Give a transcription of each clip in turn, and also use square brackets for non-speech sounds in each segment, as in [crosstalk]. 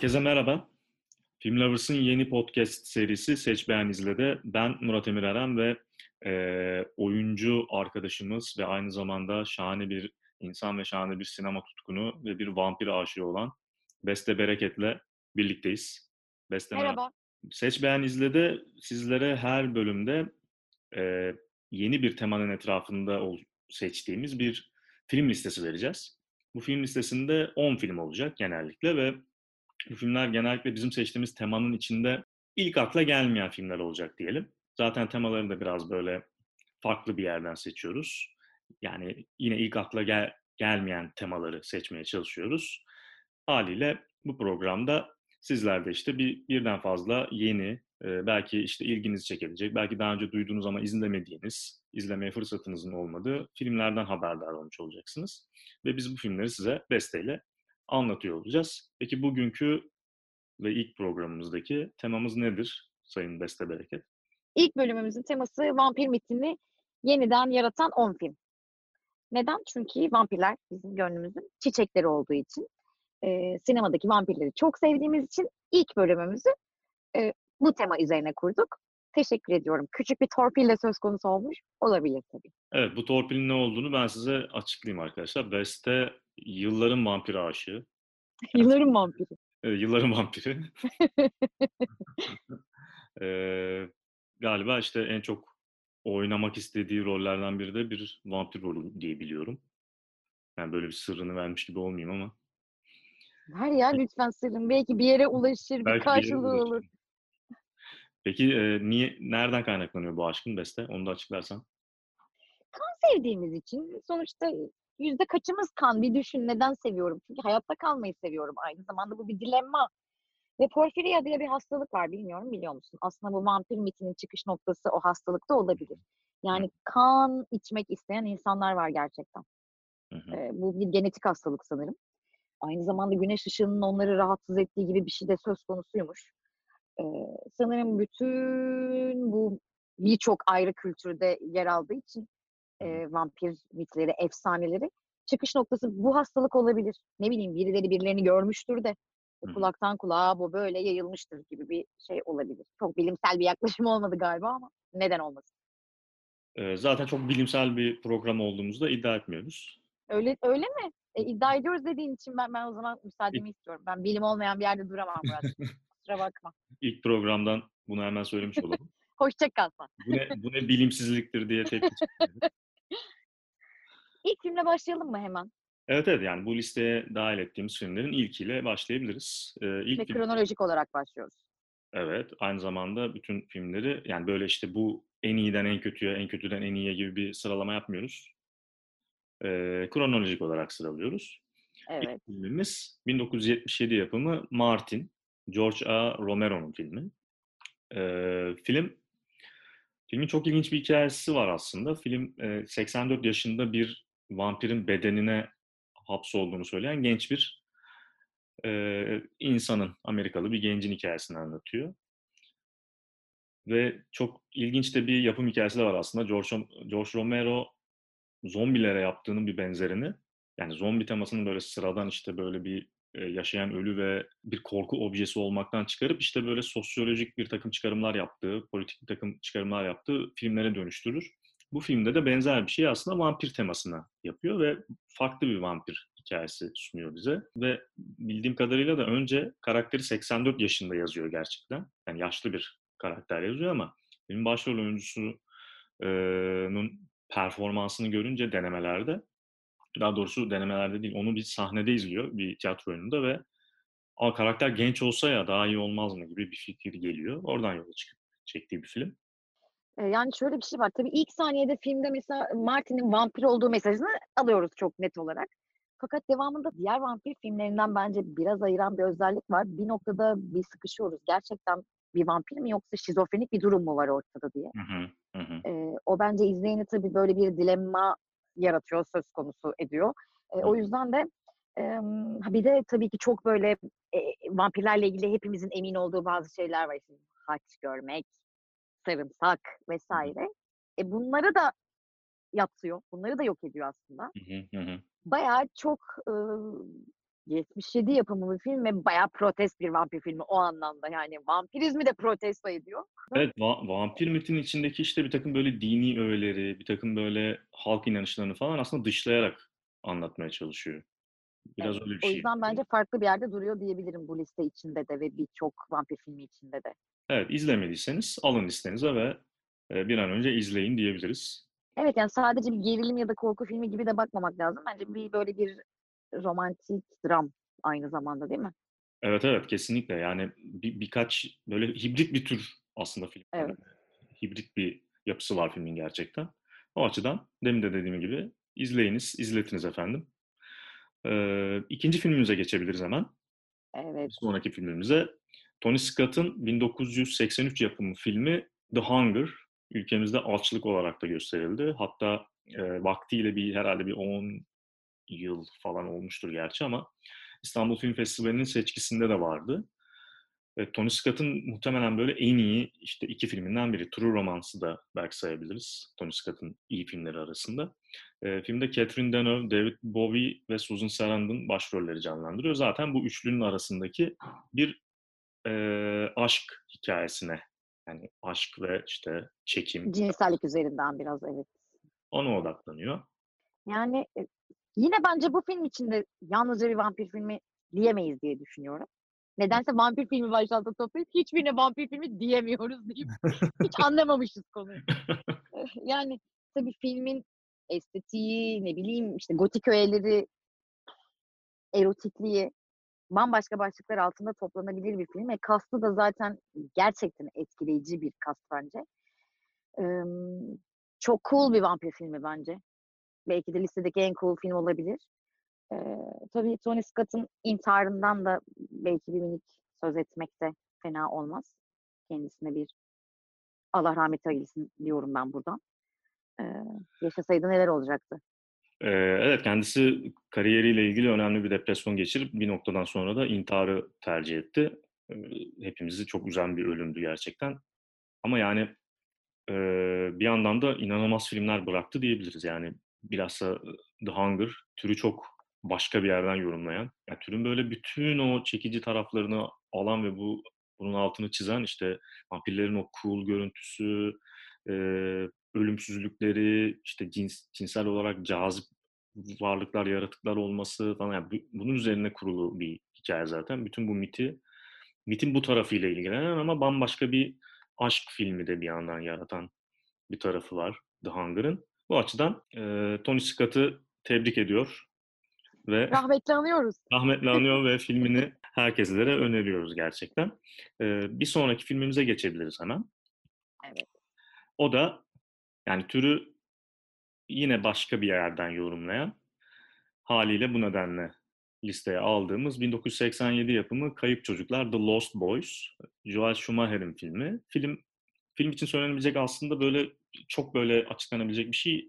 Herkese merhaba. Film Lovers'ın yeni podcast serisi Seç Beğen İzle'de ben Murat Emir Eren ve e, oyuncu arkadaşımız ve aynı zamanda şahane bir insan ve şahane bir sinema tutkunu ve bir vampir aşığı olan Beste Bereket'le birlikteyiz. Beste merhaba. Seç Beğen İzle'de sizlere her bölümde e, yeni bir temanın etrafında ol, seçtiğimiz bir film listesi vereceğiz. Bu film listesinde 10 film olacak genellikle ve filmler genellikle bizim seçtiğimiz temanın içinde ilk akla gelmeyen filmler olacak diyelim. Zaten temalarını da biraz böyle farklı bir yerden seçiyoruz. Yani yine ilk akla gel gelmeyen temaları seçmeye çalışıyoruz. Haliyle bu programda sizler de işte bir birden fazla yeni, belki işte ilginizi çekebilecek, belki daha önce duyduğunuz ama izlemediğiniz, izlemeye fırsatınızın olmadığı filmlerden haberdar olmuş olacaksınız. Ve biz bu filmleri size besteyle anlatıyor olacağız. Peki bugünkü ve ilk programımızdaki temamız nedir Sayın Beste Bereket? İlk bölümümüzün teması vampir mitini yeniden yaratan 10 film. Neden? Çünkü vampirler bizim gönlümüzün çiçekleri olduğu için, e, sinemadaki vampirleri çok sevdiğimiz için ilk bölümümüzü e, bu tema üzerine kurduk. Teşekkür ediyorum. Küçük bir torpille söz konusu olmuş olabilir tabii. Evet, bu torpilin ne olduğunu ben size açıklayayım arkadaşlar. Beste yılların vampir aşığı. yılların vampiri. [laughs] [laughs] Evet, yılların vampiri. [laughs] ee, galiba işte en çok oynamak istediği rollerden biri de bir vampir rolü diye biliyorum. Yani böyle bir sırrını vermiş gibi olmayayım ama. Ver ya lütfen sırrın. Belki bir yere ulaşır, Belki bir karşılığı bir olur. Peki e, niye, nereden kaynaklanıyor bu aşkın Beste? Onu da açıklarsan. Kan sevdiğimiz için. Sonuçta yüzde kaçımız kan bir düşün neden seviyorum. Çünkü hayatta kalmayı seviyorum aynı zamanda bu bir dilemma. Ve porfiriya diye bir hastalık var bilmiyorum biliyor musun? Aslında bu vampir mitinin çıkış noktası o hastalıkta olabilir. Yani kan içmek isteyen insanlar var gerçekten. Ee, bu bir genetik hastalık sanırım. Aynı zamanda güneş ışığının onları rahatsız ettiği gibi bir şey de söz konusuymuş. Ee, sanırım bütün bu birçok ayrı kültürde yer aldığı için e, vampir mitleri, efsaneleri çıkış noktası bu hastalık olabilir. Ne bileyim birileri birilerini görmüştür de Hı. kulaktan kulağa bu böyle yayılmıştır gibi bir şey olabilir. Çok bilimsel bir yaklaşım olmadı galiba ama neden olmasın? zaten çok bilimsel bir program olduğumuzda iddia etmiyoruz. Öyle öyle mi? E, iddia ediyoruz dediğin için ben ben o zaman müsaademi istiyorum. Ben bilim olmayan bir yerde duramam [laughs] Murat. Kusura bakma. İlk programdan bunu hemen söylemiş olalım. [laughs] Hoşça kal bu ne, bu ne bilimsizliktir diye tepki. [laughs] İlk filmle başlayalım mı hemen? Evet evet yani bu listeye dahil ettiğimiz filmlerin ilkiyle başlayabiliriz. Ee, ilk Ve film... kronolojik olarak başlıyoruz. Evet aynı zamanda bütün filmleri yani böyle işte bu en iyiden en kötüye, en kötüden en iyiye gibi bir sıralama yapmıyoruz. Ee, kronolojik olarak sıralıyoruz. Evet. İlk filmimiz 1977 yapımı Martin, George A. Romero'nun filmi. Ee, film Filmin çok ilginç bir hikayesi var aslında. Film 84 yaşında bir vampirin bedenine hapsolduğunu söyleyen genç bir e, insanın, Amerikalı bir gencin hikayesini anlatıyor. Ve çok ilginç de bir yapım hikayesi de var aslında. George, George Romero zombilere yaptığının bir benzerini, yani zombi temasının böyle sıradan işte böyle bir yaşayan ölü ve bir korku objesi olmaktan çıkarıp işte böyle sosyolojik bir takım çıkarımlar yaptığı, politik bir takım çıkarımlar yaptığı filmlere dönüştürür. Bu filmde de benzer bir şey aslında vampir temasına yapıyor ve farklı bir vampir hikayesi sunuyor bize. Ve bildiğim kadarıyla da önce karakteri 84 yaşında yazıyor gerçekten. Yani yaşlı bir karakter yazıyor ama benim başrol oyuncusunun performansını görünce denemelerde daha doğrusu denemelerde değil, onu bir sahnede izliyor bir tiyatro oyununda ve Aa, karakter genç olsa ya daha iyi olmaz mı gibi bir fikir geliyor. Oradan yola çıkıp çektiği bir film. Yani şöyle bir şey var. Tabii ilk saniyede filmde mesela Martin'in vampir olduğu mesajını alıyoruz çok net olarak. Fakat devamında diğer vampir filmlerinden bence biraz ayıran bir özellik var. Bir noktada bir sıkışıyoruz. Gerçekten bir vampir mi yoksa şizofrenik bir durum mu var ortada diye. Hı hı, hı. Ee, o bence izleyeni tabii böyle bir dilemma yaratıyor, söz konusu ediyor. E, o yüzden de e, bir de tabii ki çok böyle e, vampirlerle ilgili hepimizin emin olduğu bazı şeyler var. İşte haç görmek, sarımsak vesaire. E, bunları da yapıyor. Bunları da yok ediyor aslında. Bayağı çok e, 77 yapımı bir film ve bayağı protest bir vampir filmi o anlamda. Yani vampirizmi de protesto ediyor. Evet, va vampir mitin içindeki, işte, birtakım böyle dini öğeleri, birtakım böyle halk inanışlarını falan aslında dışlayarak anlatmaya çalışıyor. Biraz Evet. öyle bir O şey yüzden yapıyor. bence farklı bir yerde duruyor diyebilirim bu liste içinde de ve birçok vampir filmi içinde de. Evet, izlemediyseniz alın listenize ve, eee, bir an önce izleyin diyebiliriz. Evet, yani sadece bir gerilim ya da korku filmi gibi de bakmamak lazım. Bence bir böyle bir romantik dram aynı zamanda, değil mi? Evet, evet, kesinlikle. Yani bi birkaç böyle hibrit bir tür aslında film. Evet. hibrit bir yapısı var filmin gerçekten. O açıdan demin de dediğim gibi izleyiniz, izletiniz efendim. Eee, 2'nci filmimize geçebiliriz hemen. Evet. Bir sonraki filmimize. Tony Scott'ın 1983 yapımı filmi The Hunger ülkemizde Açlık olarak da gösterildi. Hatta, eee, vaktiyle bir herhâlde bir 10 yıl falan olmuştur gerçi ama İstanbul Film Festivali'nin seçkisinde de vardı. Ve Tony Scott'ın muhtemelen böyle en iyi, işte, 2 filminden biri. True Romance'ı da belki sayabiliriz Tony Scott'ın iyi filmleri arasında. Eee, filmde Catherine Deneuve, David Bowie ve Susan Sarandon başrolleri canlandırıyor. Zaten bu üçlünün arasındaki bir, eee, aşk hikâyesine, yani aşk ve, işte, çekim Cinsellik üzerinden biraz, evet. ona odaklanıyor. Yani, eee, yine bence bu film için de yalnızca bir vampir filmi diyemeyiz diye düşünüyorum. Nedense vampir filmi başlığı toplayıp hiçbirine vampir filmi diyemiyoruz deyip [laughs] hiç anlamamışız konuyu. [laughs] Eh, yani tabii filmin estetiği, ne bileyim, işte, gotik öğeleri erotikliği bambaşka başlıklar altında toplanabilir bir film ve cast'ı da zaten gerçekten etkileyici bir cast bence. Emm, çok cool bir vampir filmi bence. Belki de listedeki en cool film olabilir. Eee, tabii Tony Scott'ın intiharından da belki bir minik söz etmek de fena olmaz. Kendisine bir Allah rahmet eylesin diyorum ben buradan. Eee, yaşasaydı neler olacaktı? Evet, kendisi kariyeriyle ilgili önemli bir depresyon geçirip bir noktadan sonra da intiharı tercih etti. Eee, hepimizi çok üzen bir ölümdü gerçekten. Ama yani, bir yandan da inanılmaz filmler bıraktı diyebiliriz. Yani bilhassa, The Hunger türü çok başka bir yerden yorumlayan, ya türün böyle bütün o çekici taraflarını alan ve bu bunun altını çizen, işte, vampirlerin o cool görüntüsü, eee, ölümsüzlükleri, işte, cins cinsel olarak cazip varlıklar, yaratıklar olması falan, yani bu bunun üzerine kurulu bir hikâye zaten. Bütün bu miti, mitin bu tarafıyla ilgilenen ama bambaşka bir aşk filmi de bir yandan yaratan bir tarafı var The Hunger'ın. Bu açıdan, eee, Tony Scott'ı tebrik ediyor ve [laughs] Rahmetle anıyoruz. rahmetle anıyor ve [laughs] filmini herkeslere öneriyoruz gerçekten. Eee, bir sonraki filmimize geçebiliriz hemen. Evet. O da, yani türü yine başka bir yerden yorumlayan, hâliyle bu nedenle listeye aldığımız 1987 yapımı Kayıp Çocuklar: The Lost Boys, Joel Schumacher'in filmi. Film film için söylenebilecek aslında böyle çok böyle açıklanabilecek bir şey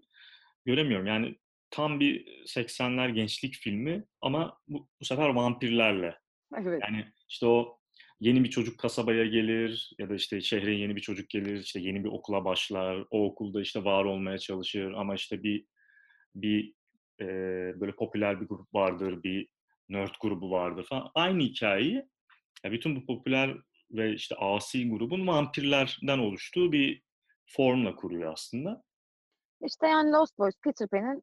göremiyorum. Yani tam bir 80'ler gençlik filmi ama bu bu sefer vampirlerle. Evet. Yani, işte, o yeni bir çocuk kasabaya gelir ya da, işte, şehre yeni bir çocuk gelir, işte, yeni bir okula başlar. O okulda, işte, var olmaya çalışır ama, işte, bir bir, eee, böyle popüler bir grup vardır, bir nerd grubu vardır falan. Aynı hikâyeyi, ya, bütün bu popüler ve, işte, asi grubun vampirlerden oluştuğu bir formla kuruyor aslında. İşte, yani Lost Boys, Peter Pan'in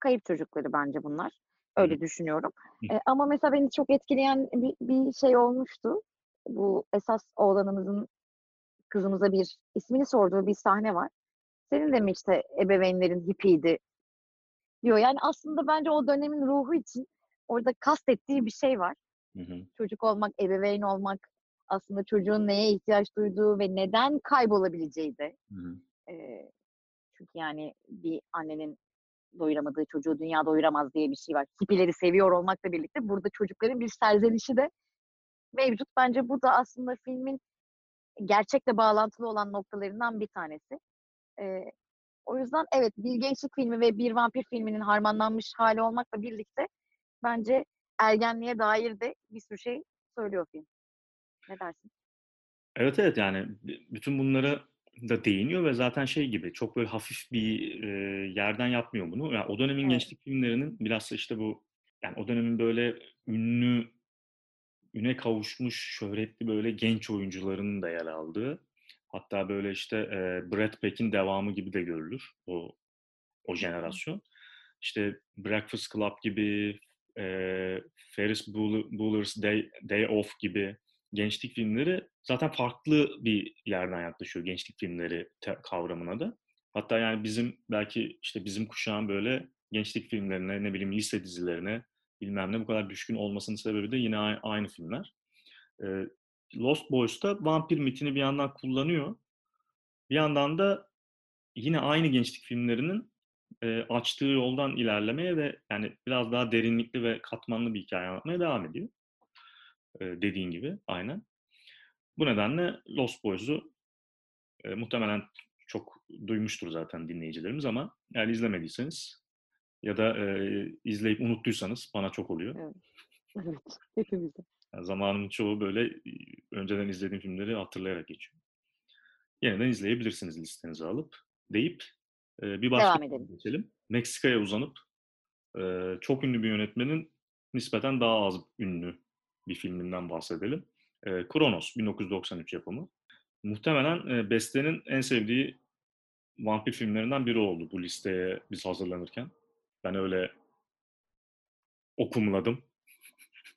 kayıp çocukları bence bunlar. Hı hı. Öyle düşünüyorum. Hıh. Eee, ama mesela beni çok etkileyen bir bir şey olmuştu. Bu esas oğlanımızın kızımıza bir ismini sorduğu bir sahne var. "Senin de mi, işte, ebeveynlerin hipiydi?" diyor. Yani aslında bence o dönemin ruhu için orada kastettiği bir şey var. Hı hı. Çocuk olmak, ebeveyn olmak, aslında çocuğun neye ihtiyaç duyduğu ve neden kaybolabileceği de. Eee, çünkü, yani, bir annenin doyuramadığı çocuğu dünya doyuramaz diye bir şey var. Hippileri seviyor olmakla birlikte burada çocukların bir serzenişi de mevcut. Bence bu da aslında filmin gerçekle bağlantılı olan noktalarından bir tanesi. Eee, o yüzden evet, bir gençlik filmi ve bir vampir filminin harmanlanmış hâli olmakla birlikte bence ergenliğe dair de bir sürü şey söylüyor film. Ne dersin? Evet, evet, yani bütün bunlara da değiniyor ve zaten şey gibi, çok böyle hafif bir, eee, yerden yapmıyor bunu. Ya, o dönemin Evet. gençlik filmlerinin bilhassa, işte, bu yani o dönemin böyle ünlü, üne kavuşmuş şöhretli böyle genç oyuncularının da yer aldığı, hatta böyle işte e, Brad Pitt'in devamı gibi de görülür o o jenerasyon. İşte Breakfast Club gibi, e, Ferris Bueller's Day, Day Off gibi gençlik filmleri zaten farklı bir yerden yaklaşıyor gençlik filmleri kavramına da. Hatta yani bizim belki işte bizim kuşağın böyle gençlik filmlerine, ne bileyim lise dizilerine bilmem ne bu kadar düşkün olmasının sebebi de yine aynı filmler. Lost Boys'ta vampir mitini bir yandan kullanıyor. Bir yandan da yine aynı gençlik filmlerinin e, açtığı yoldan ilerlemeye ve yani biraz daha derinlikli ve katmanlı bir hikaye anlatmaya devam ediyor. Dediğin gibi aynen. Bu nedenle Lost Boys'u e, muhtemelen çok duymuştur zaten dinleyicilerimiz ama eğer izlemediyseniz ya da e, izleyip unuttuysanız bana çok oluyor. Evet. [laughs] Evet. Hepimizde. Yani zamanın çoğu böyle önceden izlediğim filmleri hatırlayarak geçiyor. Yeniden izleyebilirsiniz listenize alıp deyip e, bir başka Devam geçelim. Meksika'ya uzanıp e, çok ünlü bir yönetmenin nispeten daha az ünlü bir filminden bahsedelim. E, Kronos 1993 yapımı. Muhtemelen e, Beste'nin en sevdiği vampir filmlerinden biri oldu bu listeye biz hazırlanırken. Ben öyle okumladım.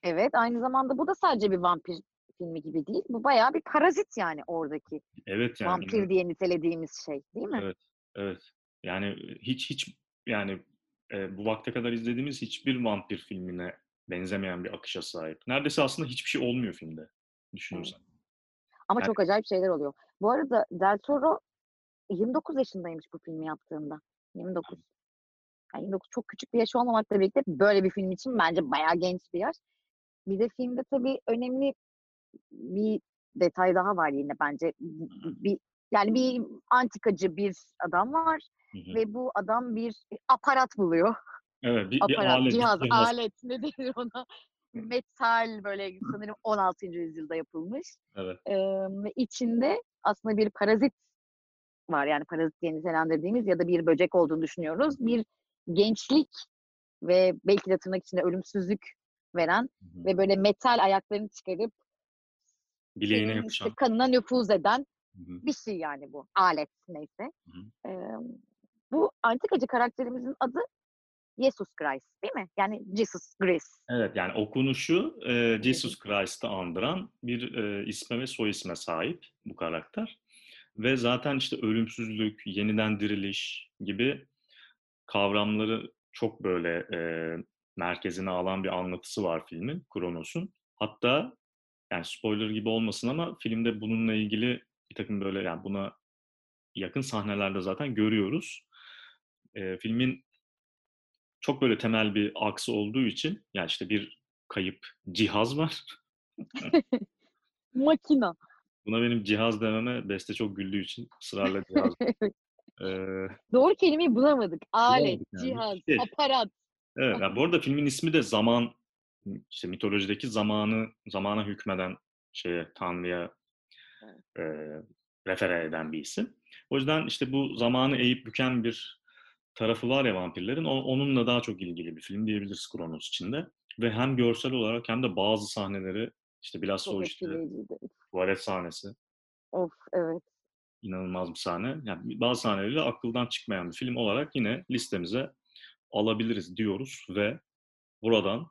Evet, aynı zamanda bu da sadece bir vampir filmi gibi değil. Bu bayağı bir parazit yani oradaki. Evet yani. Vampir diye nitelediğimiz şey, değil mi? Evet, evet. Yani hiç hiç yani e, bu vakte kadar izlediğimiz hiçbir vampir filmine benzemeyen bir akışa sahip. Neredeyse aslında hiçbir şey olmuyor filmde düşünürsen. Ama yani... çok acayip şeyler oluyor. Bu arada Del Toro 29 yaşındaymış bu filmi yaptığında. 29. Yani 29 çok küçük bir yaş olmamakla birlikte böyle bir film için bence bayağı genç bir yaş. Bir de filmde tabii önemli bir detay daha var yine bence. Bir yani bir antikacı bir adam var hı hı. ve bu adam bir aparat buluyor. Evet, bir, aparat, bir alet. Cihaz, alet ne denir ona? Metal böyle sanırım 16. yüzyılda yapılmış. Evet. Ee, içinde aslında bir parazit var. Yani parazit diye nitelendirdiğimiz ya da bir böcek olduğunu düşünüyoruz. Bir gençlik ve belki de tırnak içinde ölümsüzlük veren Hı-hı. ve böyle metal ayaklarını çıkarıp bileğine yapışan. Işte kanına nüfuz eden Hı-hı. bir şey yani bu. Alet neyse. Ee, bu antikacı karakterimizin adı Jesus Christ değil mi? Yani Jesus Christ. Evet yani okunuşu e, Jesus Christ'ı andıran bir e, isme ve soy isme sahip bu karakter. Ve zaten işte ölümsüzlük, yeniden diriliş gibi kavramları çok böyle e, merkezine alan bir anlatısı var filmin, Kronos'un. Hatta yani spoiler gibi olmasın ama filmde bununla ilgili bir takım böyle yani buna yakın sahnelerde zaten görüyoruz. E, filmin çok böyle temel bir aksı olduğu için yani işte bir kayıp cihaz var. [laughs] Makina. Buna benim cihaz dememe Beste çok güldüğü için ısrarla [laughs] cihaz. ee, Doğru kelimeyi bulamadık. Alet, yani. cihaz, şey. aparat. Evet, yani bu arada filmin ismi de zaman, işte mitolojideki zamanı, zamana hükmeden şeye, Tanrı'ya e, refere eden bir isim. O yüzden işte bu zamanı eğip büken bir tarafı var ya vampirlerin, onunla daha çok ilgili bir film diyebiliriz Kronos içinde. Ve hem görsel olarak hem de bazı sahneleri işte biraz o işte tuvalet sahnesi. Of evet. İnanılmaz bir sahne. Yani bazı sahneleri akıldan çıkmayan bir film olarak yine listemize alabiliriz diyoruz ve buradan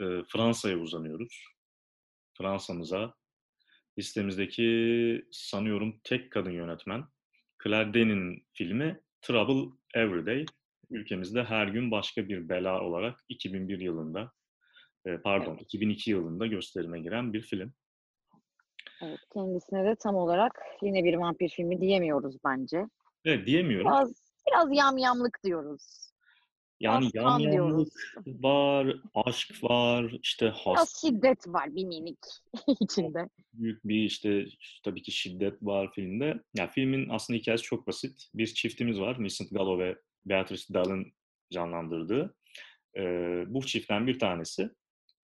e, Fransa'ya uzanıyoruz. Fransa'mıza listemizdeki sanıyorum tek kadın yönetmen Claire Denis'in filmi Trouble Everyday. Ülkemizde her gün başka bir bela olarak 2001 yılında pardon evet. 2002 yılında gösterime giren bir film. Evet, kendisine de tam olarak yine bir vampir filmi diyemiyoruz bence. Evet, diyemiyoruz. Biraz, biraz yamyamlık diyoruz. Yani yamyamlık var, aşk var, işte has. Biraz şiddet var bir minik [laughs] içinde. Büyük bir işte tabii ki şiddet var filmde. Ya yani filmin aslında hikayesi çok basit. Bir çiftimiz var, Vincent Gallo ve Beatrice Dahl'ın canlandırdığı. Ee, bu çiftten bir tanesi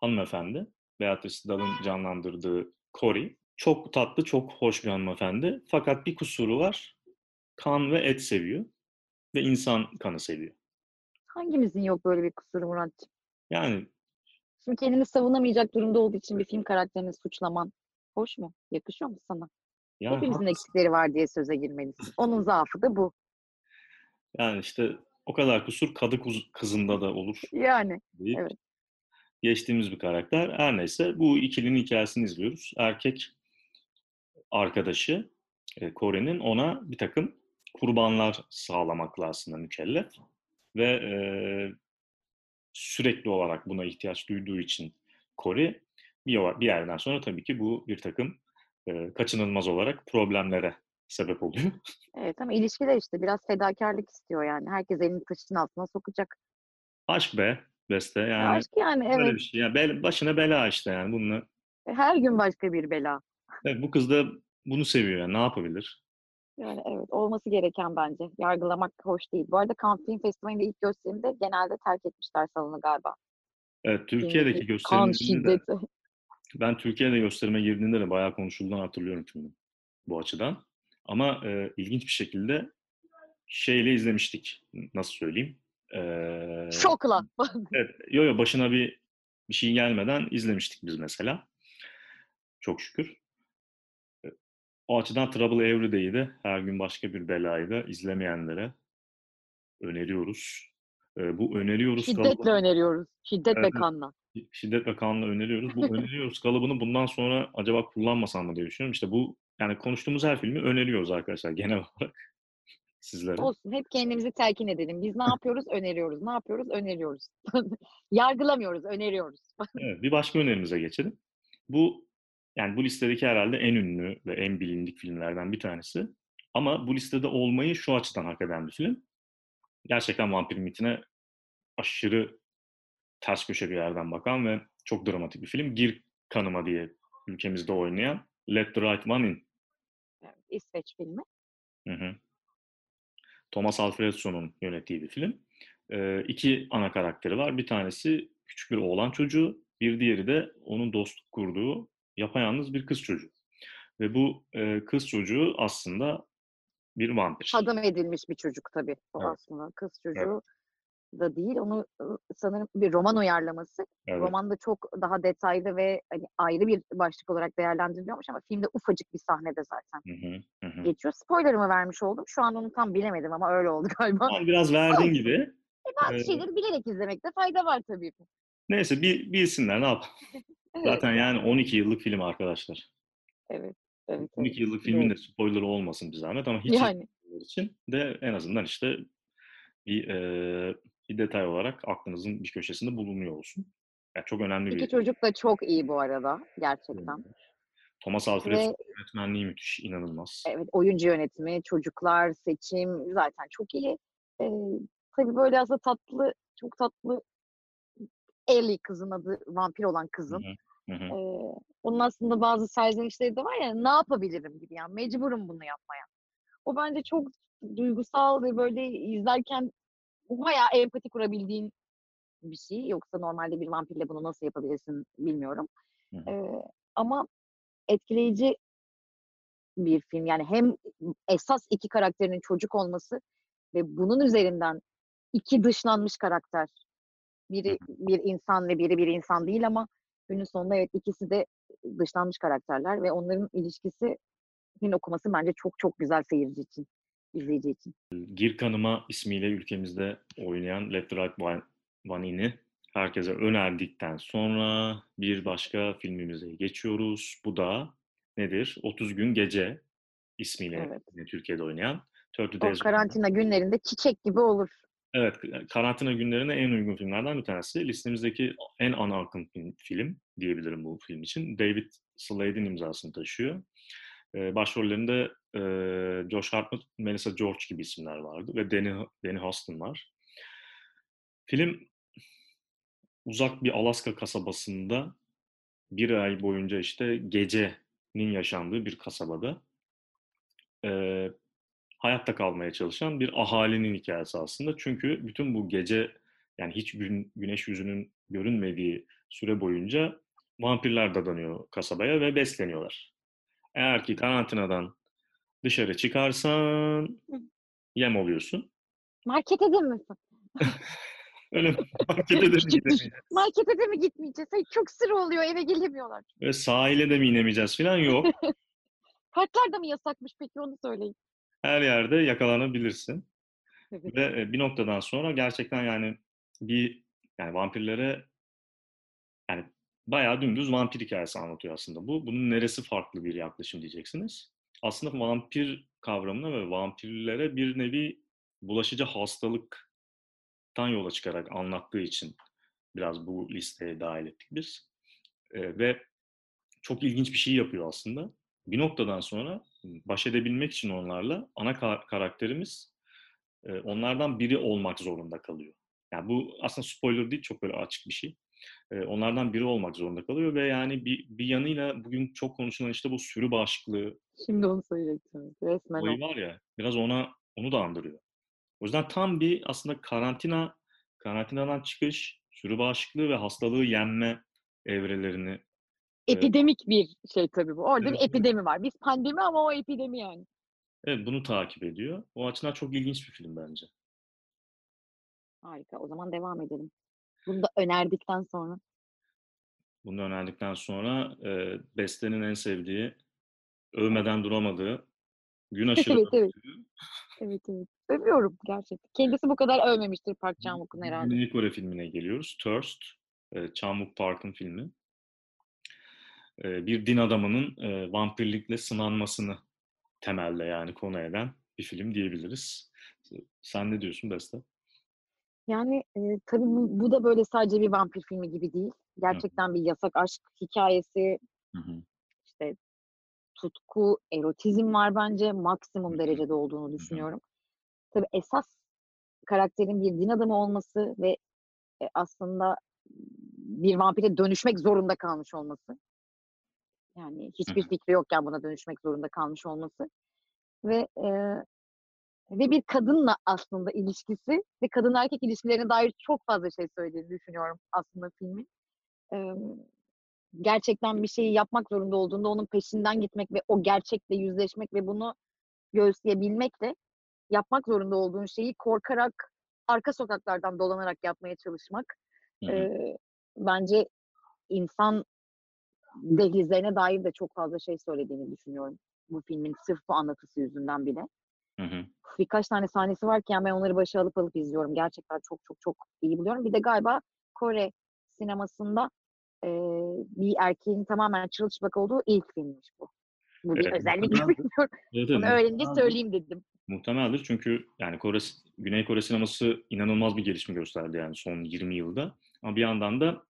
hanımefendi. Beatrice Dahl'ın canlandırdığı Cory. Çok tatlı, çok hoş bir hanımefendi. Fakat bir kusuru var. Kan ve et seviyor. Ve insan kanı seviyor. Hangimizin yok böyle bir kusuru Muratcığım? Yani Şimdi kendini savunamayacak durumda olduğu için bir film karakterini suçlaman hoş mu? Yakışıyor mu sana? Yani Hepimizin haklısın. eksikleri var diye söze girmelisin. Onun zaafı da bu. Yani işte o kadar kusur kadı kuz- kızında da olur Yani deyip evet. geçtiğimiz bir karakter. Her neyse bu ikilinin hikayesini izliyoruz. Erkek arkadaşı e, Core'nin ona bir takım kurbanlar sağlamakla aslında mükellef ve e, sürekli olarak buna ihtiyaç duyduğu için Corey bir, bir yerden sonra tabii ki bu bir takım e, kaçınılmaz olarak problemlere sebep oluyor. Evet ama ilişkiler işte biraz fedakarlık istiyor yani. Herkes elini taşın altına sokacak. Aşk be Beste yani Aşk yani böyle evet. bir şey. Yani bel- başına bela işte yani bununla. Her gün başka bir bela. Evet, bu kız da bunu seviyor yani ne yapabilir? Yani evet olması gereken bence. Yargılamak hoş değil. Bu arada Cannes Film Festivali'nde ilk gösterimde genelde terk etmişler salonu galiba. Evet, Türkiye'deki gösterimlerinde de şiddeti. ben Türkiye'de gösterime girdiğinde de bayağı konuşulduğunu hatırlıyorum filmin bu açıdan. Ama e, ilginç bir şekilde şeyle izlemiştik. Nasıl söyleyeyim? E, Şokla. [laughs] evet, yo yo başına bir bir şey gelmeden izlemiştik biz mesela. Çok şükür. O açıdan Trouble de her gün başka bir belayı da izlemeyenlere öneriyoruz. E, bu öneriyoruz Şiddetle kalıbı öneriyoruz. Şiddet Evet, ve kanla. şiddet ve kanla öneriyoruz. Bu öneriyoruz kalıbını bundan sonra acaba kullanmasam mı diye düşünüyorum. İşte bu yani konuştuğumuz her filmi öneriyoruz arkadaşlar [laughs] genel olarak sizlere. Olsun. Hep kendimizi telkin edelim. Biz ne yapıyoruz? Öneriyoruz. Ne yapıyoruz? Öneriyoruz. [laughs] Yargılamıyoruz. Öneriyoruz. Evet, bir başka önerimize geçelim. Bu yani bu listedeki herhalde en ünlü ve en bilindik filmlerden bir tanesi. Ama bu listede olmayı şu açıdan hak eden bir film. Gerçekten vampir mitine aşırı ters köşe bir yerden bakan ve çok dramatik bir film. Gir Kanıma diye ülkemizde oynayan Let the Right One In. İsveç filmi. Hı hı. Thomas Alfredson'un yönettiği bir film. Ee, iki ana karakteri var. Bir tanesi küçük bir oğlan çocuğu, bir diğeri de onun dostluk kurduğu yapayalnız bir kız çocuğu. Ve bu e, kız çocuğu aslında bir vampir. Hadım edilmiş bir çocuk tabii. O Evet. aslında kız çocuğu da değil. Onu sanırım bir roman uyarlaması. Evet. Romanda çok daha detaylı ve hani ayrı bir başlık olarak değerlendiriliyormuş ama filmde ufacık bir sahnede zaten Hı hı, hı geçiyor. Spoiler'ımı vermiş oldum. Şu an onu tam bilemedim ama öyle oldu [laughs] galiba. Yani biraz verdiğin gibi. E, bazı Evet. şeyleri bilerek izlemekte fayda var tabii. Neyse bir, bilsinler ne yapalım. [laughs] Evet, Zaten yani 12 yıllık film arkadaşlar. evet, evet, 12 evet. yıllık filmin de spoilerı olmasın bir zahmet ama hiç Yani için de en azından işte bir, e, bir detay olarak aklınızın bir köşesinde bulunuyor olsun. Yani çok önemli iki bir çocuk da çok iyi bu arada gerçekten. Thomas Alfred Ve yönetmenliği müthiş, inanılmaz. evet oyuncu yönetimi, çocuklar, seçim zaten çok iyi. Ee, tabii böyle aslında tatlı, çok tatlı Ellie kızın adı, vampir olan kızın. hı, hı hı. Ee, onun aslında bazı serzenişleri de var ya ne yapabilirim gibi yani mecburum bunu yapmaya. O bence çok duygusal ve böyle izlerken bayağı empati kurabildiğin bir şey. Yoksa normalde bir vampirle bunu nasıl yapabilirsin bilmiyorum. Hı hı. Ee, ama etkileyici bir film. Yani hem esas iki karakterinin çocuk olması ve bunun üzerinden iki dışlanmış karakter. Biri bir insan ve biri bir insan değil ama günün sonunda evet ikisi de dışlanmış karakterler ve onların ilişkisi film okuması bence çok çok güzel seyirci için, izleyici için. Gir Kanıma ismiyle ülkemizde oynayan Let the Right One- One In'i herkese önerdikten sonra bir başka filmimize geçiyoruz. Bu da nedir? 30 Gün Gece ismiyle Evet. Türkiye'de oynayan 30 O Days karantina günlerinde çiçek gibi olur. Evet, karantina günlerine en uygun filmlerden bir tanesi. Listemizdeki en ana akım film, film diyebilirim bu film için. David Slade'in imzasını taşıyor. Ee, başrollerinde e, Josh Hartnett, Melissa George gibi isimler vardı ve Danny, Danny Huston var. Film uzak bir Alaska kasabasında bir ay boyunca işte gecenin yaşandığı bir kasabada e, hayatta kalmaya çalışan bir ahalinin hikayesi aslında. Çünkü bütün bu gece yani hiç gün, güneş yüzünün görünmediği süre boyunca vampirler dadanıyor kasabaya ve besleniyorlar. Eğer ki karantinadan dışarı çıkarsan yem oluyorsun. Markete de mi? [laughs] Öyle markete de mi gidemeyeceğiz? Markete de mi gitmeyeceğiz? Hayır, çok sıra oluyor eve gelemiyorlar. Ve sahile de mi inemeyeceğiz falan yok. [laughs] Parklar da mı yasakmış peki onu söyleyin. Her yerde yakalanabilirsin. Evet. Ve e, bir noktadan sonra gerçekten yani bir yani vampirlere yani bayağı dümdüz vampir hikayesi anlatıyor aslında bu. Bunun neresi farklı bir yaklaşım diyeceksiniz. Aslında vampir kavramına ve vampirlere bir nevi bulaşıcı hastalıktan yola çıkarak anlattığı için biraz bu listeye dahil ettik biz. E, ve çok ilginç bir şey yapıyor aslında. Bir noktadan sonra baş edebilmek için onlarla ana ka- karakterimiz e, onlardan biri olmak zorunda kalıyor. Yani bu aslında spoiler değil, çok böyle açık bir şey. E, onlardan biri olmak zorunda kalıyor ve yani bir, bir yanıyla bugün çok konuşulan işte bu sürü bağışıklığı Şimdi onu söyleyecektim. Resmen olayı var ya, biraz ona onu da andırıyor. O yüzden tam bir aslında karantina, karantinadan çıkış, sürü bağışıklığı ve hastalığı yenme evrelerini Epidemik bir şey tabii bu. Orada Evet, bir evet. epidemi var. Biz pandemi ama o epidemi yani. evet, bunu takip ediyor. O açıdan çok ilginç bir film bence. Harika. O zaman devam edelim. Bunu da önerdikten sonra. Bunu önerdikten sonra e, Beste'nin en sevdiği, övmeden duramadığı, gün [laughs] aşırı evet evet. Evet evet. Övüyorum gerçekten. Kendisi bu kadar övmemiştir Park Chan-wook'un herhalde. Güney Kore filmine geliyoruz. Thirst, e, Chan-wook Park'ın filmi. E, bir din adamının e, vampirlikle sınanmasını temelde yani konu eden bir film diyebiliriz. Sen ne diyorsun Beste? Yani e, tabii bu, bu da böyle sadece bir vampir filmi gibi değil. Gerçekten bir yasak aşk hikayesi, Hı hı. işte tutku, erotizm var bence maksimum Hı hı. derecede olduğunu düşünüyorum. Tabii esas karakterin bir din adamı olması ve e, aslında bir vampire dönüşmek zorunda kalmış olması. Yani hiçbir hı. fikri yokken buna dönüşmek zorunda kalmış olması ve e, ve bir kadınla aslında ilişkisi ve kadın erkek ilişkilerine dair çok fazla şey söylediğini düşünüyorum aslında filmin. E, gerçekten bir şeyi yapmak zorunda olduğunda onun peşinden gitmek ve o gerçekle yüzleşmek ve bunu göğüsleyebilmekle yapmak zorunda olduğun şeyi korkarak arka sokaklardan dolanarak yapmaya çalışmak Hı hı. e, bence insan dehlizlerine dair de çok fazla şey söylediğini düşünüyorum bu filmin sırf bu anlatısı yüzünden bile. Hı hı. Birkaç tane sahnesi varken ben onları başa alıp alıp izliyorum. Gerçekten çok çok çok iyi buluyorum. Bir de galiba Kore sinemasında e, bir erkeğin tamamen çırılçıplak olduğu ilk filmmiş bu. Bu bir Evet, özellik [laughs] bilmiyorum. Evet, öğrenince söyleyeyim dedim. Muhtemeldir çünkü yani Kore, Güney Kore sineması inanılmaz bir gelişme gösterdi yani son 20 yılda. Ama bir yandan da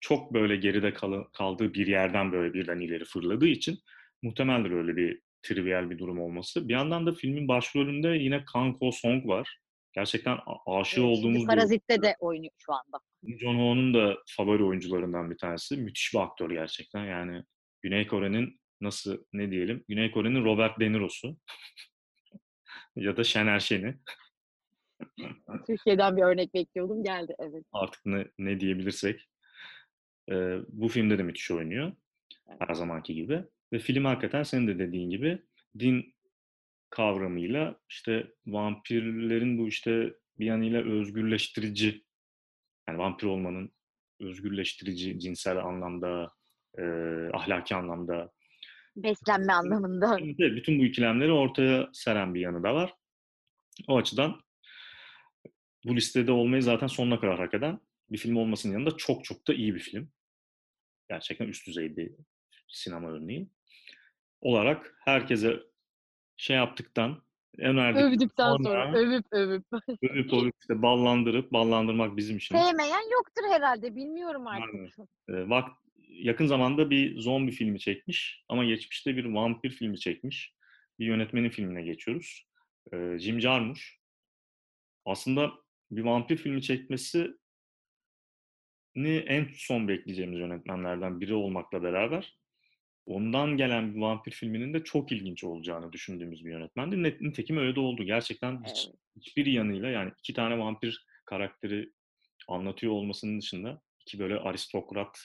çok böyle geride kal- kaldığı bir yerden böyle birden ileri fırladığı için muhtemeldir öyle bir trivial bir durum olması. Bir yandan da filmin başrolünde yine Kang Ho Song var. Gerçekten a- aşık Evet, olduğumuz bir Parazit'te de oynuyor şu anda. John Ho'nun da favori oyuncularından bir tanesi. Müthiş bir aktör gerçekten. Yani Güney Kore'nin nasıl ne diyelim? Güney Kore'nin Robert De Niro'su [laughs] ya da Şener Şen'i. Türkiye'den bir örnek bekliyordum. Geldi evet. Artık ne, ne diyebilirsek. Ee, bu filmde de müthiş oynuyor. Her zamanki gibi. Ve film hakikaten senin de dediğin gibi din kavramıyla işte vampirlerin bu işte bir yanıyla özgürleştirici yani vampir olmanın özgürleştirici cinsel anlamda, e, ahlaki anlamda Beslenme anlamında. [laughs] Bütün bu ikilemleri ortaya seren bir yanı da var. O açıdan bu listede olmayı zaten sonuna kadar hak eden bir film olmasının yanında çok çok da iyi bir film. Gerçekten üst düzey bir sinema örneği. Olarak herkese şey yaptıktan, önerdik Övdükten sonra sonra övüp övüp. övüp [laughs] övüp işte ballandırıp, ballandırmak bizim işimiz. Sevmeyen yoktur herhalde. Bilmiyorum artık. Aynen. E, vak yakın zamanda bir zombi filmi çekmiş ama geçmişte bir vampir filmi çekmiş. Bir yönetmenin filmine geçiyoruz. E, Jim Jarmusch. Aslında bir vampir filmi çekmesi en son bekleyeceğimiz yönetmenlerden biri olmakla beraber ondan gelen bir vampir filminin de çok ilginç olacağını düşündüğümüz bir yönemendi. Net- Nitekim öyle de oldu. Gerçekten hiç, Evet. hiçbir yanıyla yani iki tane vampir karakteri anlatıyor olmasının dışında iki böyle aristokrat,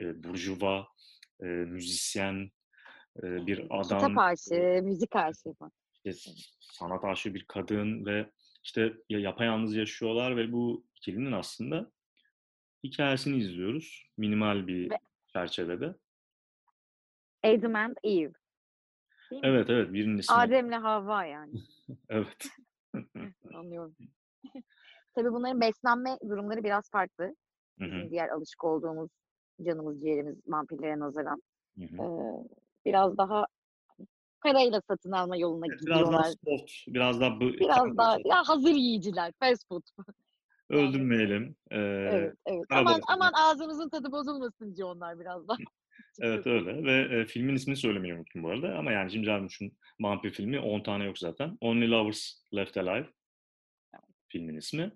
e, burjuva, e, müzisyen, e, bir adam, Kitap aşığı, müzik aşığı falan. işte sanat aşığı bir kadın ve işte ya yapayalnız yaşıyorlar ve bu ikilinin aslında hikayesini izliyoruz minimal bir Ve çerçevede. Adam and Eve. Değil mi? Evet, evet, birinin ismi o. Adem'le Havva yani. [laughs] Evet. [laughs] [laughs] Anlıyorum. Tabii bunların beslenme durumları biraz farklı. Hı hı. Bizim diğer alışık olduğumuz canımız ciğerimiz vampirlere nazaran. Hı hı. Eee, biraz daha parayla satın alma yoluna biraz daha gidiyorlar. soft, biraz daha bı Biraz daha ya hazır yiyiciler, fast food. Öldürmeyelim. Eee, Evet, evet. Aman aman ağzımızın tadı bozulmasın diyor onlar biraz daha. [laughs] Evet, öyle ve, eee, filmin ismini söylemeyi unuttum bu arada ama yani Jim Jarmusch'un vampir filmi 10 tane yok zaten. Only Lovers Left Alive Evet. filmin ismi.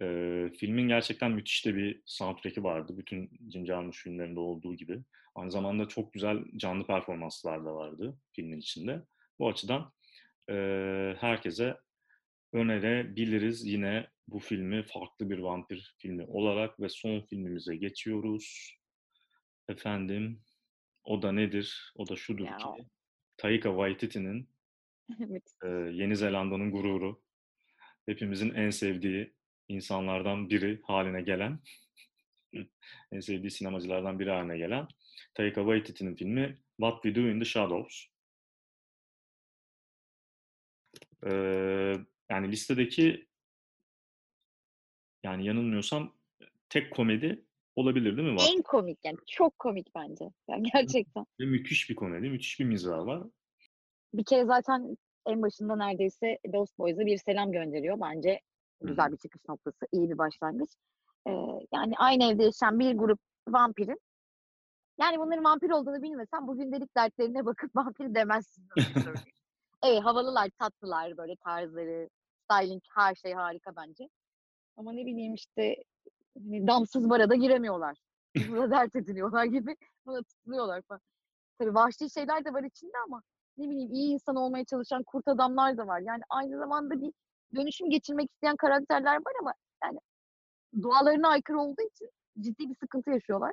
Eee, filmin gerçekten müthiş de bir soundtrack'i vardı. Bütün Jim Jarmusch filmlerinde olduğu gibi. Aynı zamanda çok güzel canlı performanslar da vardı filmin içinde. Bu açıdan, eee, herkese önerebiliriz yine bu filmi farklı bir vampir filmi olarak ve son filmimize geçiyoruz. Efendim, o da nedir? O da şudur Ya. ki Taika Waititi'nin [laughs] Evet. eee, Yeni Zelanda'nın gururu, hepimizin en sevdiği insanlardan biri hâline gelen, en sevdiği sinemacılardan biri hâline gelen Taika Waititi'nin filmi What We Do in the Shadows. Eee, yani listedeki yani yanılmıyorsam tek komedi olabilir değil mi What En komik yani çok komik bence. Yani gerçekten. Ve müthiş bir komedi, müthiş bir mizahı var. Bir kere zaten en başında neredeyse Lost Boys'a bir selam gönderiyor. Bence güzel hı. bir çıkış noktası, iyi bir başlangıç. Eee, yani aynı evde yaşayan bir grup vampirin yani bunların vampir olduğunu bilmesen bu gündelik dertlerine bakıp [laughs] vampir demezsin. [laughs] Evet, havalılar, tatlılar, böyle tarzları, styling, her şey harika bence. Ama ne bileyim işte hani damsız bara da giremiyorlar. Burada [laughs] dert ediniyorlar gibi [laughs] buna tutuluyorlar falan. Tabii vahşi şeyler de var içinde ama ne bileyim iyi insan olmaya çalışan kurt adamlar da var. Yani aynı zamanda bir dönüşüm geçirmek isteyen karakterler var ama yani doğalarına aykırı olduğu için ciddi bir sıkıntı yaşıyorlar.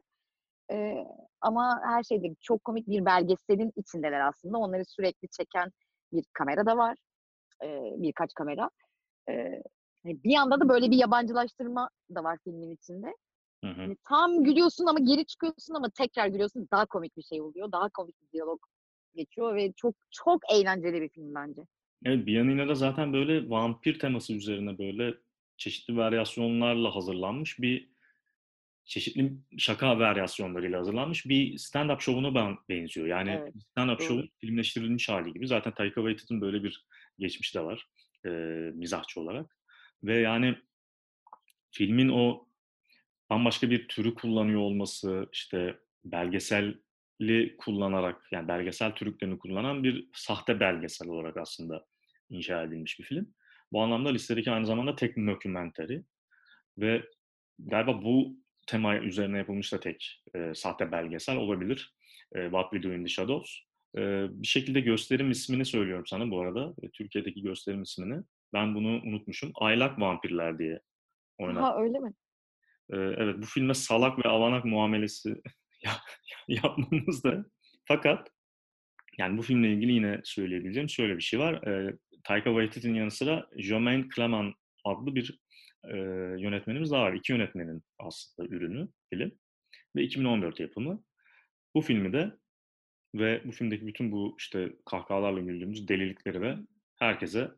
Eee, ama her şeyde çok komik bir belgeselin içindeler aslında. Onları sürekli çeken bir kamera da var. Eee, birkaç kamera. Hani bir yanda da böyle bir yabancılaştırma da var filmin içinde. Hı hı. Hani tam gülüyorsun ama geri çıkıyorsun ama tekrar gülüyorsun. Daha komik bir şey oluyor. Daha komik bir diyalog geçiyor ve çok çok eğlenceli bir film bence. Evet, bir yanıyla da zaten böyle vampir teması üzerine böyle çeşitli varyasyonlarla hazırlanmış bir çeşitli şaka varyasyonlarıyla hazırlanmış bir stand-up şovuna ben benziyor. Yani Evet, stand-up şovun filmleştirilmiş hâli gibi. Zaten Taika Waititi'nin böyle bir geçmişi de var, eee, mizahçı olarak ve yani filmin o bambaşka bir türü kullanıyor olması, işte belgeselli kullanarak, yani belgesel trüklerini kullanan bir sahte belgesel olarak aslında inşa edilmiş bir film. Bu anlamda listedeki aynı zamanda tek mockumentary ve galiba bu tema üzerine yapılmış da tek, eee, sahte belgesel olabilir. Eee, What We Do in the Shadows. Eee, bir şekilde gösterim ismini söylüyorum sana bu arada, eee, Türkiye'deki gösterim ismini. Ben bunu unutmuşum. Aylak Vampirler diye oynat Ha, öyle mi? Eee, evet, bu filme salak ve avanak muamelesi [laughs] ya yapmamız da fakat yani bu filmle ilgili yine söyleyebileceğim şöyle bir şey var. Eee, Taika Waititi'nin yanı sıra Romain Clement adlı bir, eee, yönetmenimiz daha var. 2 yönetmenin aslında ürünü film ve 2014 yapımı. Bu filmi de ve bu filmdeki bütün bu, işte, kahkahalarla güldüğümüz delilikleri de herkese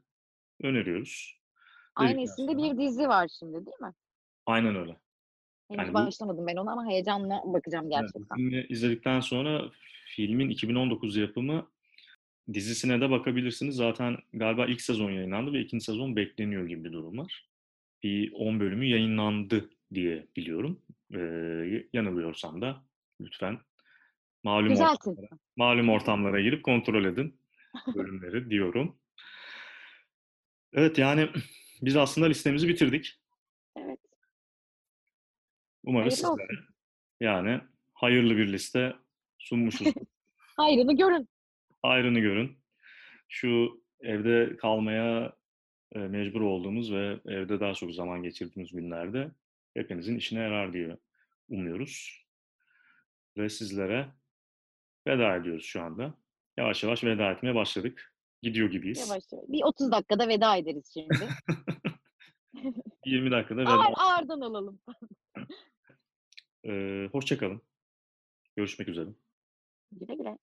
öneriyoruz. Aynı isimde bir dizi var şimdi, değil mi? Aynen öyle. Henüz Yani başlamadım ben ona ama heyecanla bakacağım gerçekten. filmi izledikten sonra filmin 2019 yapımı dizisine de bakabilirsiniz. Zaten galiba ilk sezon yayınlandı ve 2'nci sezon bekleniyor gibi bir durum var. Bir 10 bölümü yayınlandı diye biliyorum. Eee, yanılıyorsam da lütfen malum ortamlara malum ortamlara girip kontrol edin bölümleri diyorum. Evet, yani [clears throat] biz aslında listemizi bitirdik. Evet. Umarız Hayırlı sizlere olsun. yani hayırlı bir liste sunmuşuzdur. [laughs] Hayrını görün. Hayrını görün. Şu evde kalmaya, eee, mecbur olduğumuz ve evde daha çok zaman geçirdiğimiz günlerde hepinizin işine yarar diye umuyoruz. Ve sizlere veda ediyoruz şu anda. Yavaş yavaş veda etmeye başladık. Gidiyor gibiyiz. Yavaş yavaş. Bir 30 dakikada veda ederiz şimdi. [laughs] 20 dakikada Ağır veda. ağırdan alalım. Eee, hoşça kalın. Görüşmek üzere. Güle güle.